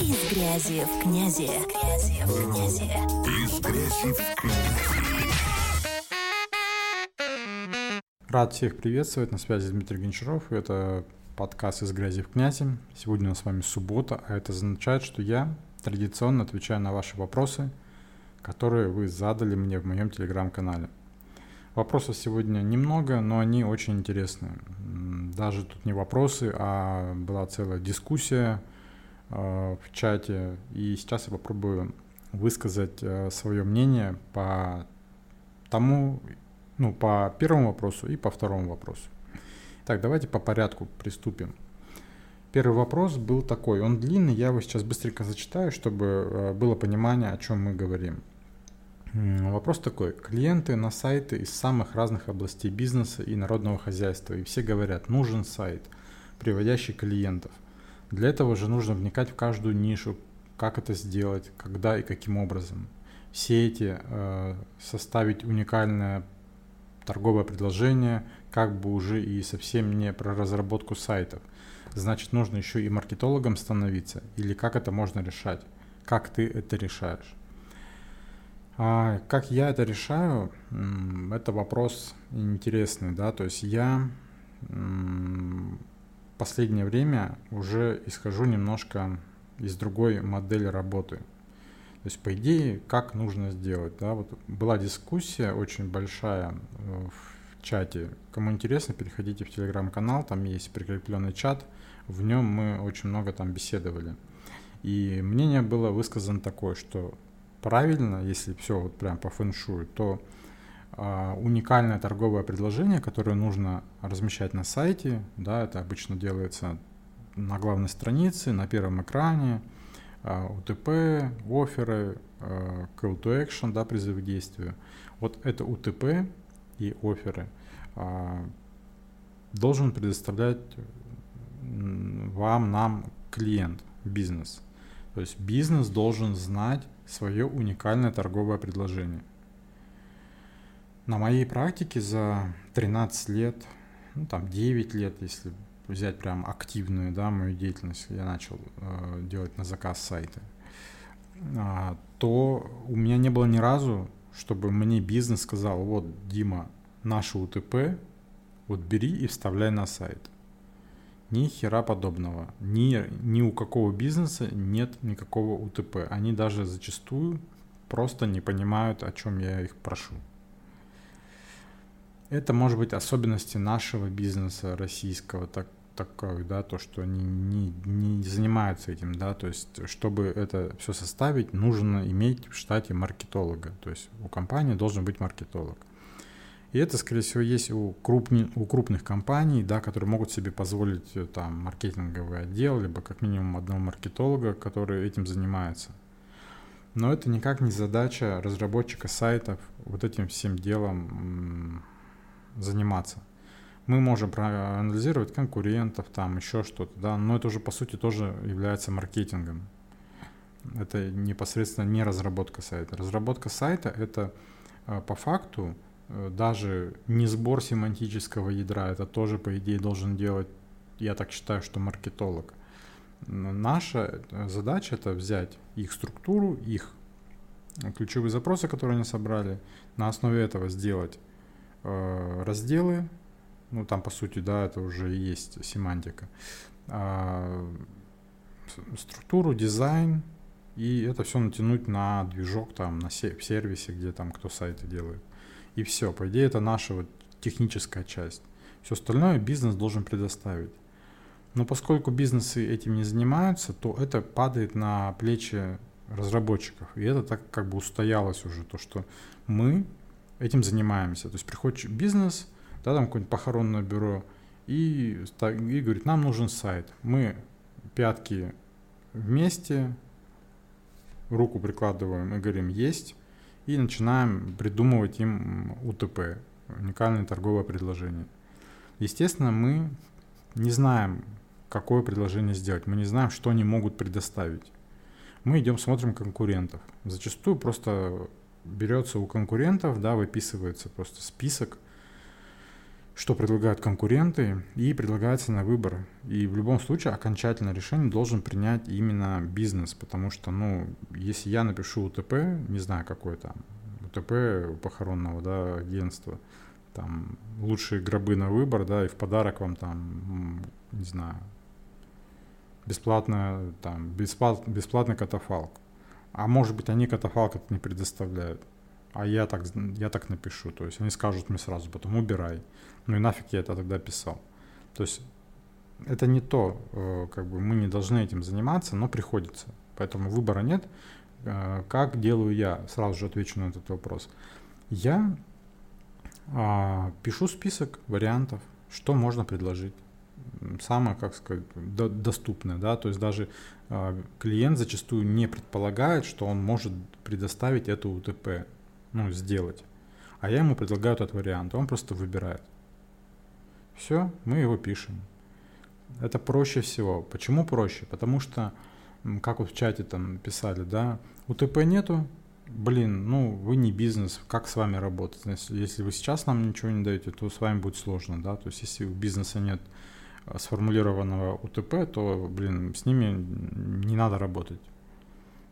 Из грязи в князи. Из грязи в князи. Из грязи в князи. Рад всех приветствовать. На связи Дмитрий Гончаров. Это подкаст «Из грязи в князи». Сегодня у нас с вами суббота, а это означает, что я традиционно отвечаю на ваши вопросы, которые вы задали мне в моем телеграм-канале. Вопросов сегодня немного, но они очень интересные. Даже тут не вопросы, а была целая дискуссия в чате. И сейчас я попробую высказать э, свое мнение по тому, ну, по первому вопросу и по второму вопросу. Так, давайте по порядку приступим. Первый вопрос был такой, он длинный, я его сейчас быстренько зачитаю, чтобы э, было понимание, о чем мы говорим. Вопрос такой. Клиенты на сайты из самых разных областей бизнеса и народного хозяйства, и все говорят, нужен сайт, приводящий клиентов. Для этого же нужно вникать в каждую нишу, как это сделать, когда и каким образом. Все эти э, составить уникальное торговое предложение, как бы уже и совсем не про разработку сайтов. Значит, нужно еще и маркетологом становиться, или как это можно решать, как ты это решаешь. А как я это решаю, это вопрос интересный, да, то есть я последнее время уже исхожу немножко из другой модели работы. То есть, по идее, как нужно сделать, да, вот была дискуссия очень большая э, в чате. Кому интересно, переходите в телеграм-канал, там есть прикрепленный чат, в нем мы очень много там беседовали. И мнение было высказано такое, что правильно, если все вот прям по фэншую, то уникальное торговое предложение, которое нужно размещать на сайте, да, это обычно делается на главной странице, на первом экране, э, УТП, оферы, э, call to action, да, призыв к действию. Вот это УТП и оферы должен предоставлять вам, нам клиент, бизнес. То есть бизнес должен знать свое уникальное торговое предложение. На моей практике за 13 лет, ну там 9 лет, если взять прям активную, да, мою деятельность, я начал э, делать на заказ сайты, э, то у меня не было ни разу, чтобы мне бизнес сказал, вот, Дима, наше УТП, вот бери и вставляй на сайт. Ни хера подобного. Ни, ни у какого бизнеса нет никакого УТП. Они даже зачастую просто не понимают, о чем я их прошу. Это может быть особенности нашего бизнеса российского, так, такой, да, то, что они не, не занимаются этим, да, то есть, чтобы это все составить, нужно иметь в штате маркетолога, то есть у компании должен быть маркетолог. И это, скорее всего, есть у, крупни, у крупных компаний, да, которые могут себе позволить э, там маркетинговый отдел, либо как минимум одного маркетолога, который этим занимается. Но это никак не задача разработчика сайтов вот этим всем делом заниматься. Мы можем проанализировать конкурентов, там еще что-то, да, но это уже по сути тоже является маркетингом. Это непосредственно не разработка сайта. Разработка сайта это э, по факту Э, даже не сбор семантического ядра, это тоже, по идее, должен делать, я так считаю, что маркетолог. Наша э, задача это взять их структуру, их ключевые запросы, которые они собрали, на основе этого сделать разделы, ну там по сути, да, это уже и есть семантика, э, структуру, дизайн, и это все натянуть на движок там, на сервисе, где там кто сайты делает и все. По идее, это наша вот техническая часть. Все остальное бизнес должен предоставить. Но поскольку бизнесы этим не занимаются, то это падает на плечи разработчиков. И это так как бы устоялось уже, то, что мы этим занимаемся. То есть приходит бизнес, да, там какое-нибудь похоронное бюро, и, и говорит, нам нужен сайт. Мы пятки вместе, руку прикладываем и говорим, есть и начинаем придумывать им УТП, уникальное торговое предложение. Естественно, мы не знаем, какое предложение сделать, мы не знаем, что они могут предоставить. Мы идем, смотрим конкурентов. Зачастую просто берется у конкурентов, да, выписывается просто список что предлагают конкуренты, и предлагается на выбор. И в любом случае окончательное решение должен принять именно бизнес, потому что, ну, если я напишу УТП, не знаю какой там, УТП похоронного, да, агентства, там, лучшие гробы на выбор, да, и в подарок вам там, не знаю, бесплатно, там, бесплат, бесплатный катафалк. А может быть, они катафалк это не предоставляют. А я так, я так напишу. То есть они скажут мне сразу, потом убирай. Ну и нафиг я это тогда писал. То есть это не то, э, как бы мы не должны этим заниматься, но приходится. Поэтому выбора нет. Э, как делаю я? Сразу же отвечу на этот вопрос. Я а, пишу список вариантов, что можно предложить. Самое, как сказать, до, доступное, да, то есть даже а, клиент зачастую не предполагает, что он может предоставить эту УТП, ну, сделать. А я ему предлагаю этот вариант, он просто выбирает. Все, мы его пишем. Это проще всего. Почему проще? Потому что, как вот в чате там писали, да, УТП нету, блин, ну вы не бизнес, как с вами работать? Если вы сейчас нам ничего не даете, то с вами будет сложно, да, то есть если у бизнеса нет сформулированного УТП, то, блин, с ними не надо работать,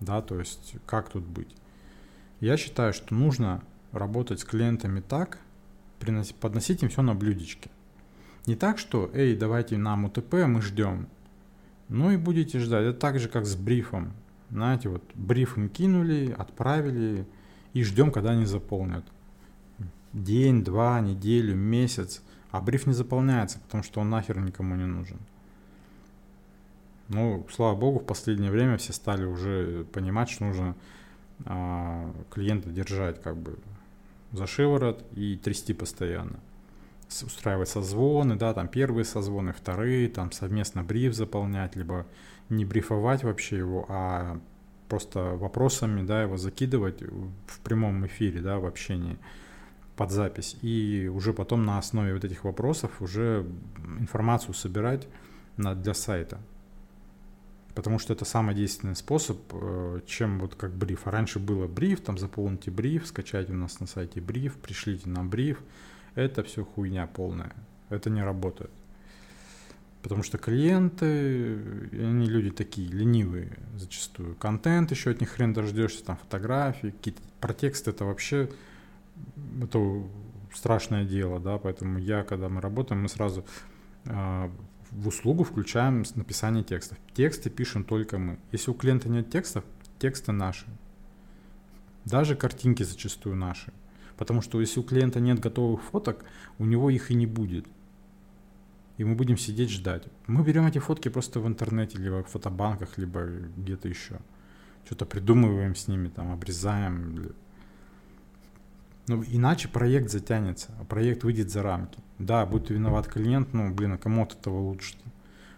да, то есть как тут быть? Я считаю, что нужно работать с клиентами так, приносить, подносить им все на блюдечке. Не так, что, эй, давайте нам УТП, мы ждем. Ну и будете ждать. Это так же, как с брифом. Знаете, вот бриф им кинули, отправили и ждем, когда они заполнят. День, два, неделю, месяц. А бриф не заполняется, потому что он нахер никому не нужен. Ну, слава богу, в последнее время все стали уже понимать, что нужно а, клиента держать как бы за шиворот и трясти постоянно устраивать созвоны, да, там первые созвоны, вторые, там совместно бриф заполнять, либо не брифовать вообще его, а просто вопросами, да, его закидывать в прямом эфире, да, в общении под запись, и уже потом на основе вот этих вопросов уже информацию собирать на, для сайта. Потому что это самый действенный способ, э, чем вот как бриф. А раньше было бриф, там заполните бриф, скачайте у нас на сайте бриф, пришлите нам бриф, это все хуйня полная. Это не работает. Потому что клиенты, они люди такие ленивые зачастую. Контент еще от них хрен дождешься, там фотографии, какие-то про текст это вообще это страшное дело, да, поэтому я, когда мы работаем, мы сразу э, в услугу включаем написание текстов. Тексты пишем только мы. Если у клиента нет текстов, тексты наши. Даже картинки зачастую наши. Потому что если у клиента нет готовых фоток, у него их и не будет. И мы будем сидеть ждать. Мы берем эти фотки просто в интернете, либо в фотобанках, либо где-то еще. Что-то придумываем с ними, там, обрезаем. Ну, иначе проект затянется, а проект выйдет за рамки. Да, будет виноват клиент, ну, блин, а кому от этого лучше -то?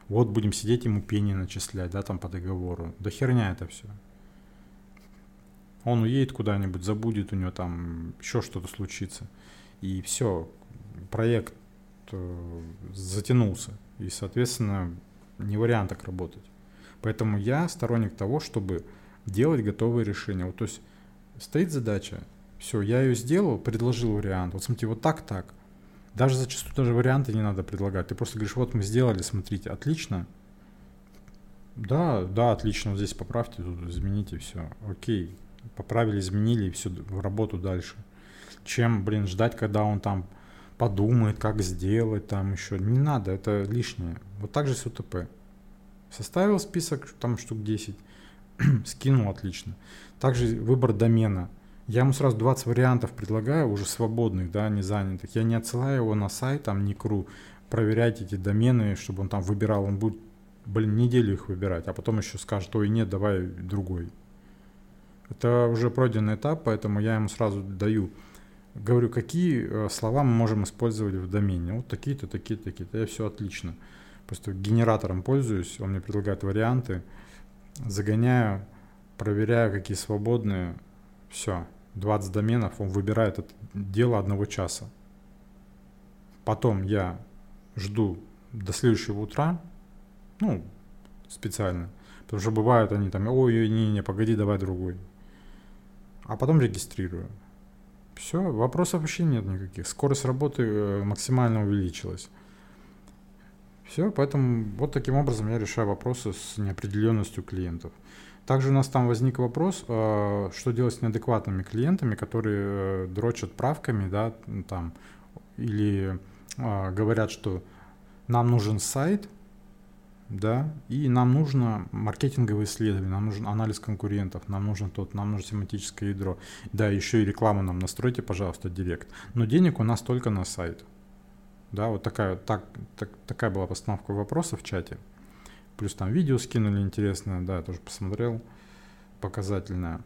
Вот будем сидеть ему пени начислять, да, там по договору. Да херня это все. Он уедет куда-нибудь, забудет, у него там еще что-то случится. И все, проект э, затянулся. И, соответственно, не вариант так работать. Поэтому я сторонник того, чтобы делать готовые решения. Вот, то есть стоит задача, все, я ее сделал, предложил вариант. Вот смотрите, вот так, так. Даже зачастую даже варианты не надо предлагать. Ты просто говоришь, вот мы сделали, смотрите, отлично. Да, да, отлично, вот здесь поправьте, тут измените, все, окей поправили, изменили и все, в работу дальше. Чем, блин, ждать, когда он там подумает, как сделать там еще. Не надо, это лишнее. Вот так же с УТП. Составил список, там штук 10, скинул, отлично. Также выбор домена. Я ему сразу 20 вариантов предлагаю, уже свободных, да, не занятых. Я не отсылаю его на сайт, там, Никру, проверять эти домены, чтобы он там выбирал. Он будет, блин, неделю их выбирать, а потом еще скажет, ой, нет, давай другой. Это уже пройденный этап, поэтому я ему сразу даю. Говорю, какие э, слова мы можем использовать в домене. Вот такие-то, такие-то, такие-то. Я все отлично. Просто генератором пользуюсь, он мне предлагает варианты. Загоняю, проверяю, какие свободные. Все, 20 доменов, он выбирает это дело одного часа. Потом я жду до следующего утра, ну, специально. Потому что бывают они там, ой, не, не, погоди, давай другой а потом регистрирую. Все, вопросов вообще нет никаких. Скорость работы э, максимально увеличилась. Все, поэтому вот таким образом я решаю вопросы с неопределенностью клиентов. Также у нас там возник вопрос, э, что делать с неадекватными клиентами, которые э, дрочат правками, да, там, или говорят, что нам нужен сайт, да, и нам нужно маркетинговые исследования, нам нужен анализ конкурентов, нам нужно тот, нам нужно семантическое ядро, да, еще и рекламу нам настройте, пожалуйста, директ. Но денег у нас только на сайт. Да, вот такая, так, так, такая была постановка вопроса в чате. Плюс там видео скинули интересное, да, я тоже посмотрел, показательное.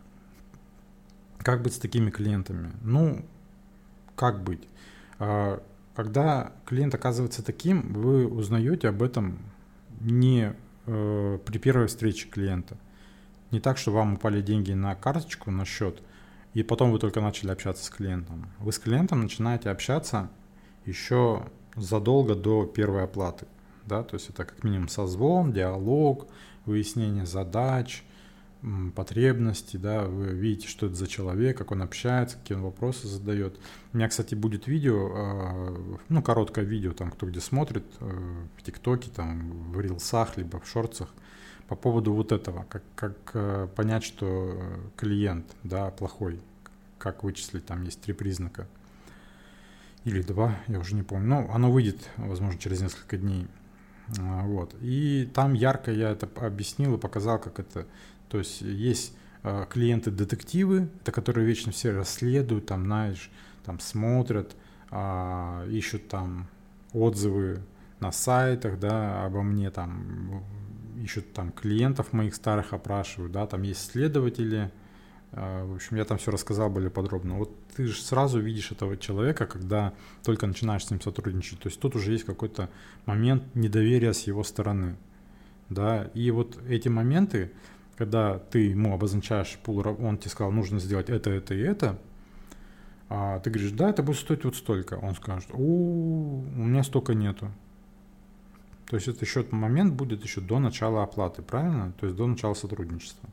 Как быть с такими клиентами? Ну, как быть? А, когда клиент оказывается таким, вы узнаете об этом не э, при первой встрече клиента. Не так, что вам упали деньги на карточку, на счет, и потом вы только начали общаться с клиентом. Вы с клиентом начинаете общаться еще задолго до первой оплаты. Да? То есть это как минимум созвон, диалог, выяснение задач, потребностей, да, вы видите, что это за человек, как он общается, какие он вопросы задает. У меня, кстати, будет видео, а, ну, короткое видео, там, кто где смотрит, э, в ТикТоке, там, в рилсах, либо в шорцах, по поводу вот этого, как, как э, понять, что клиент, да, плохой, как вычислить, там есть три признака. Или два, я уже не помню. Ну, оно выйдет, возможно, через несколько дней. А, вот. И там ярко я это объяснил и показал, как это то есть есть э, клиенты-детективы, это которые вечно все расследуют, там, знаешь, там смотрят, э, ищут там отзывы на сайтах, да, обо мне там, ищут там клиентов моих старых опрашивают, да, там есть следователи, в общем, я там все рассказал более подробно. Вот ты же сразу видишь этого человека, когда только начинаешь с ним сотрудничать. То есть тут уже есть какой-то момент недоверия с его стороны. Да, и вот эти моменты, когда ты ему обозначаешь пул, он тебе сказал, нужно сделать это, это и это, а ты говоришь, да, это будет стоить вот столько. Он скажет, у, у меня столько нету. То есть это еще момент будет еще до начала оплаты, правильно? То есть до начала сотрудничества.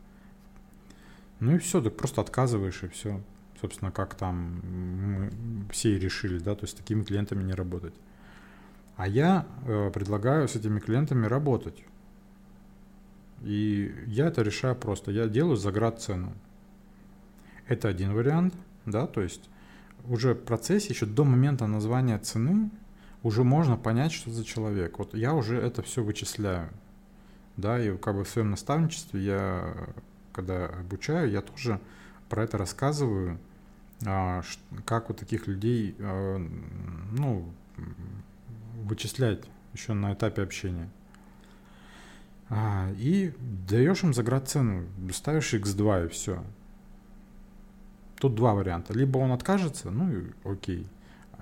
Ну и все, ты просто отказываешь и все. Собственно, как там мы все и решили, да, то есть с такими клиентами не работать. А я э, предлагаю с этими клиентами работать. И я это решаю просто. Я делаю заград цену. Это один вариант, да, то есть уже в процессе, еще до момента названия цены, уже можно понять, что за человек. Вот я уже это все вычисляю. Да, и как бы в своем наставничестве я, когда обучаю, я тоже про это рассказываю, а, как у таких людей, а, ну, вычислять еще на этапе общения. А, и даешь им заград цену, ставишь x2 и все. Тут два варианта. Либо он откажется, ну и окей.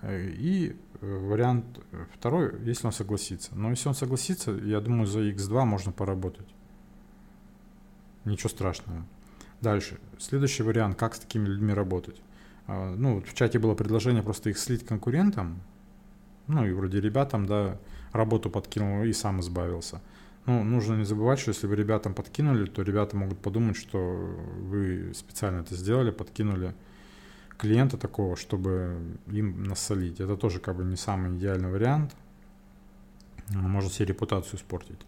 И вариант второй, если он согласится. Но если он согласится, я думаю, за x2 можно поработать. Ничего страшного. Дальше. Следующий вариант, как с такими людьми работать. А, ну, в чате было предложение просто их слить конкурентам. Ну, и вроде ребятам, да, работу подкинул и сам избавился. Ну, нужно не забывать, что если вы ребятам подкинули, то ребята могут подумать, что вы специально это сделали, подкинули клиента такого, чтобы им насолить. Это тоже как бы не самый идеальный вариант. Может себе репутацию испортить.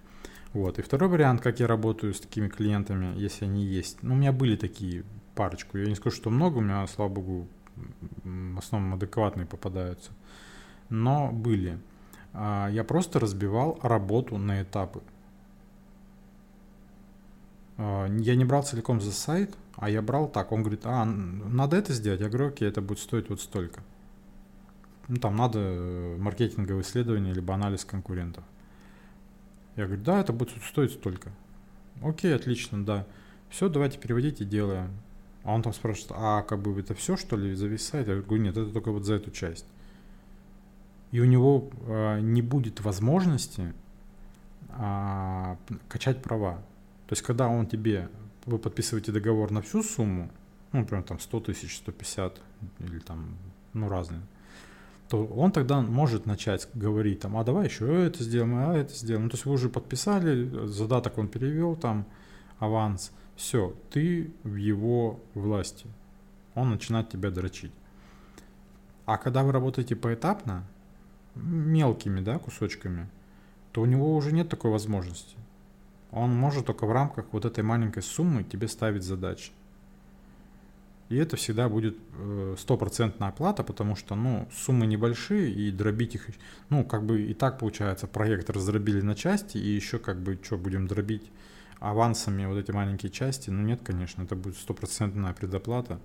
Вот. И второй вариант, как я работаю с такими клиентами, если они есть. Ну, у меня были такие парочку. Я не скажу, что много, у меня, слава богу, в основном адекватные попадаются. Но были. А, я просто разбивал работу на этапы. А, я не брал целиком за сайт, а я брал так. Он говорит, а, надо это сделать? Я говорю, окей, это будет стоить вот столько. Ну, там надо маркетинговое исследование, либо анализ конкурентов. Я говорю, да, это будет стоить столько. Окей, отлично, да. Все, давайте переводите, делаем. А он там спрашивает, а как бы это все, что ли, за весь сайт? Я говорю, нет, это только вот за эту часть. И у него э, не будет возможности э, качать права. То есть, когда он тебе, вы подписываете договор на всю сумму, ну, например, там 100 тысяч, 150 или там, ну, разные, то он тогда может начать говорить там, а давай еще это сделаем, а это сделаем. Ну, то есть вы уже подписали, задаток он перевел, там, аванс, все, ты в его власти. Он начинает тебя дрочить. А когда вы работаете поэтапно, мелкими, да, кусочками, то у него уже нет такой возможности. Он может только в рамках вот этой маленькой суммы тебе ставить задачи. И это всегда будет э, стопроцентная оплата, потому что, ну, суммы небольшие, и дробить их, ну, как бы и так получается, проект раздробили на части, и еще как бы, что, будем дробить авансами вот эти маленькие части? Ну, нет, конечно, это будет стопроцентная предоплата,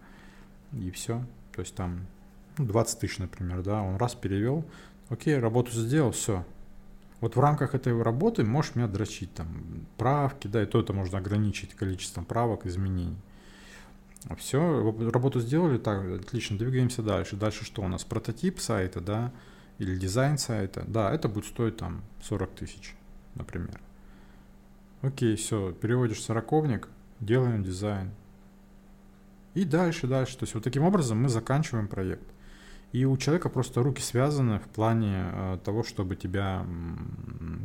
и все. То есть там 20 ну, тысяч, например, да, он раз перевел, окей, работу сделал, все. Вот в рамках этой работы можешь меня дрочить, там, правки, да, и то это можно ограничить количеством правок, изменений. Все, работу сделали, так, отлично, двигаемся дальше. Дальше что у нас? Прототип сайта, да, или дизайн сайта. Да, это будет стоить там 40 тысяч, например. Окей, все, переводишь сороковник, делаем дизайн. И дальше, дальше. То есть вот таким образом мы заканчиваем проект. И у человека просто руки связаны в плане э, того, чтобы тебя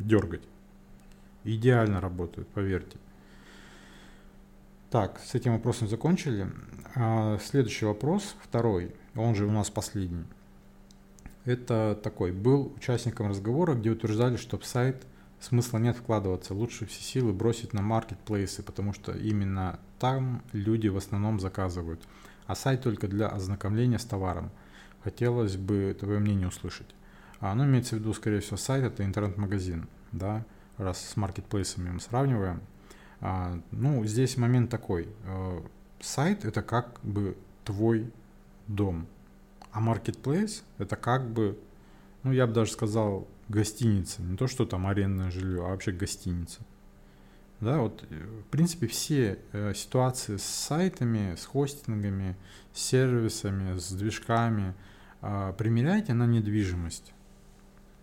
дергать. Идеально работают, поверьте. Так, с этим вопросом закончили. А, следующий вопрос, второй, он же у нас последний. Это такой, был участником разговора, где утверждали, что в сайт смысла нет вкладываться, лучше все силы бросить на маркетплейсы, потому что именно там люди в основном заказывают, а сайт только для ознакомления с товаром. Хотелось бы твое мнение услышать. А, ну, имеется в виду, скорее всего, сайт это интернет-магазин, да, раз с маркетплейсами мы сравниваем – ну, здесь момент такой. Э, сайт — это как бы твой дом, а marketplace — это как бы, ну, я бы даже сказал, гостиница. Не то, что там арендное жилье, а вообще гостиница. Да, вот, э, в принципе, все э, ситуации с сайтами, с хостингами, с сервисами, с движками э, примеряйте на недвижимость.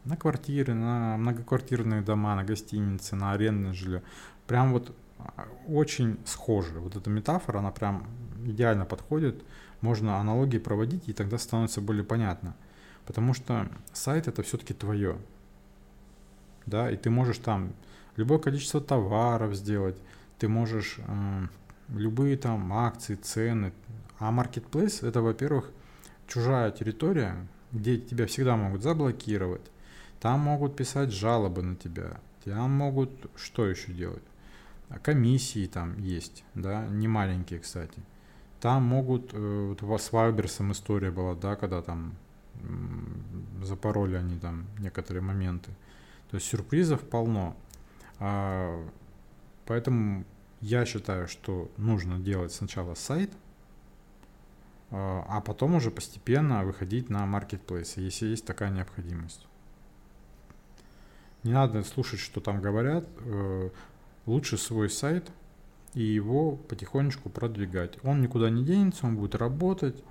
На квартиры, на многоквартирные дома, на гостиницы, на арендное жилье. Прям вот очень схожи. Вот эта метафора, она прям идеально подходит. Можно аналогии проводить, и тогда становится более понятно. Потому что сайт это все-таки твое. Да, и ты можешь там любое количество товаров сделать, ты можешь э, любые там акции, цены. А marketplace это, во-первых, чужая территория, где тебя всегда могут заблокировать. Там могут писать жалобы на тебя. Там могут что еще делать? А комиссии там есть, да, не маленькие, кстати. Там могут, э, вот у вас с Вайберсом история была, да, когда там запороли они там некоторые моменты. То есть сюрпризов полно. А, поэтому я считаю, что нужно делать сначала сайт, а, а потом уже постепенно выходить на маркетплейсы, если есть такая необходимость. Не надо слушать, что там говорят. Э, лучше свой сайт и его потихонечку продвигать. Он никуда не денется, он будет работать,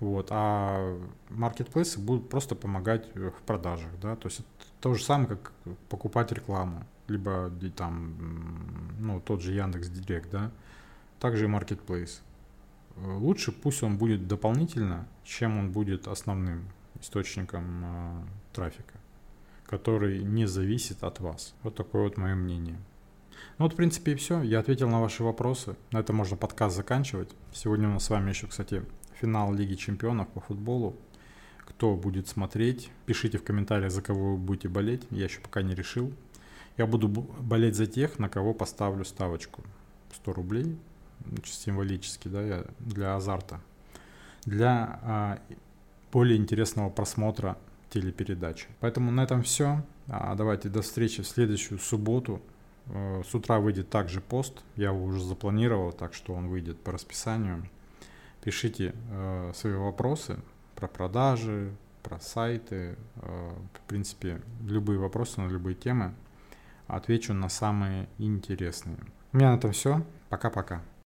вот, а маркетплейсы будут просто помогать в продажах, да, то есть это то же самое, как покупать рекламу, либо там, ну, тот же Яндекс Директ, да, также и маркетплейс. Лучше пусть он будет дополнительно, чем он будет основным источником э, трафика, который не зависит от вас. Вот такое вот мое мнение. Ну вот, в принципе, и все. Я ответил на ваши вопросы. На этом можно подкаст заканчивать. Сегодня у нас с вами еще, кстати, финал Лиги Чемпионов по футболу. Кто будет смотреть, пишите в комментариях, за кого вы будете болеть. Я еще пока не решил. Я буду болеть за тех, на кого поставлю ставочку. 100 рублей, символически, да, для азарта. Для а, более интересного просмотра телепередачи. Поэтому на этом все. А, давайте до встречи в следующую субботу с утра выйдет также пост, я его уже запланировал, так что он выйдет по расписанию. Пишите э, свои вопросы про продажи, про сайты, э, в принципе, любые вопросы на любые темы. Отвечу на самые интересные. У меня на этом все. Пока-пока.